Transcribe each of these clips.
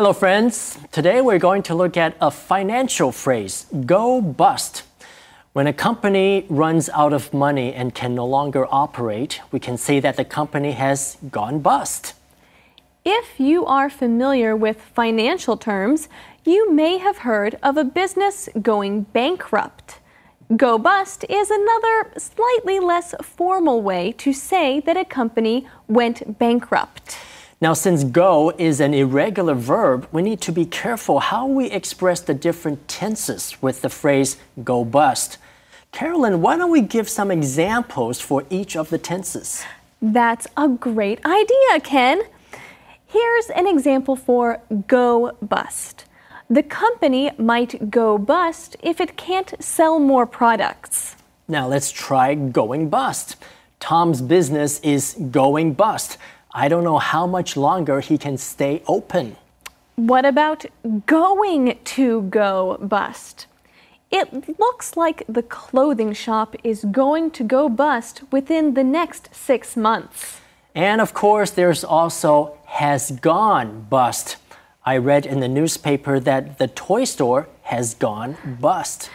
Hello, friends. Today we're going to look at a financial phrase go bust. When a company runs out of money and can no longer operate, we can say that the company has gone bust. If you are familiar with financial terms, you may have heard of a business going bankrupt. Go bust is another slightly less formal way to say that a company went bankrupt. Now, since go is an irregular verb, we need to be careful how we express the different tenses with the phrase go bust. Carolyn, why don't we give some examples for each of the tenses? That's a great idea, Ken. Here's an example for go bust. The company might go bust if it can't sell more products. Now, let's try going bust. Tom's business is going bust. I don't know how much longer he can stay open. What about going to go bust? It looks like the clothing shop is going to go bust within the next six months. And of course, there's also has gone bust. I read in the newspaper that the toy store has gone bust.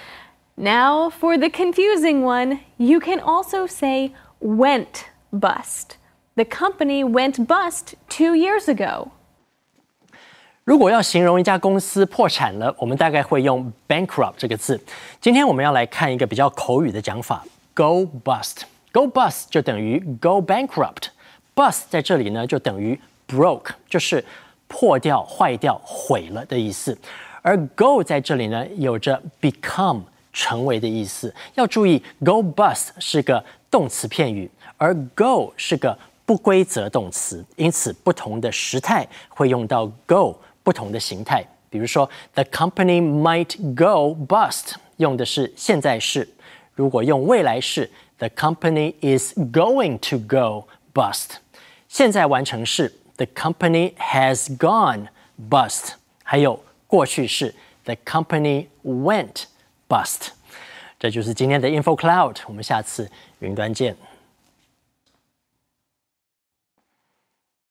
Now, for the confusing one, you can also say went bust. The company went bust two years ago. 如果要形容一家公司破产了，我们大概会用 bankrupt 这个字。今天我们要来看一个比较口语的讲法，go bust。go bust 就等于 go bankrupt。bust 在这里呢就等于 broke，就是破掉、坏掉、毁了的意思。而 go 在这里呢有着 become 成为的意思。要注意，go bust 是个动词片语，而 go 是个 不规则动词，因此不同的时态会用到 go 不同的形态。比如说，the company might go bust，用的是现在式；如果用未来式，the company is going to go bust。现在完成式，the company has gone bust。还有过去式，the company went bust。这就是今天的 Info Cloud，我们下次云端见。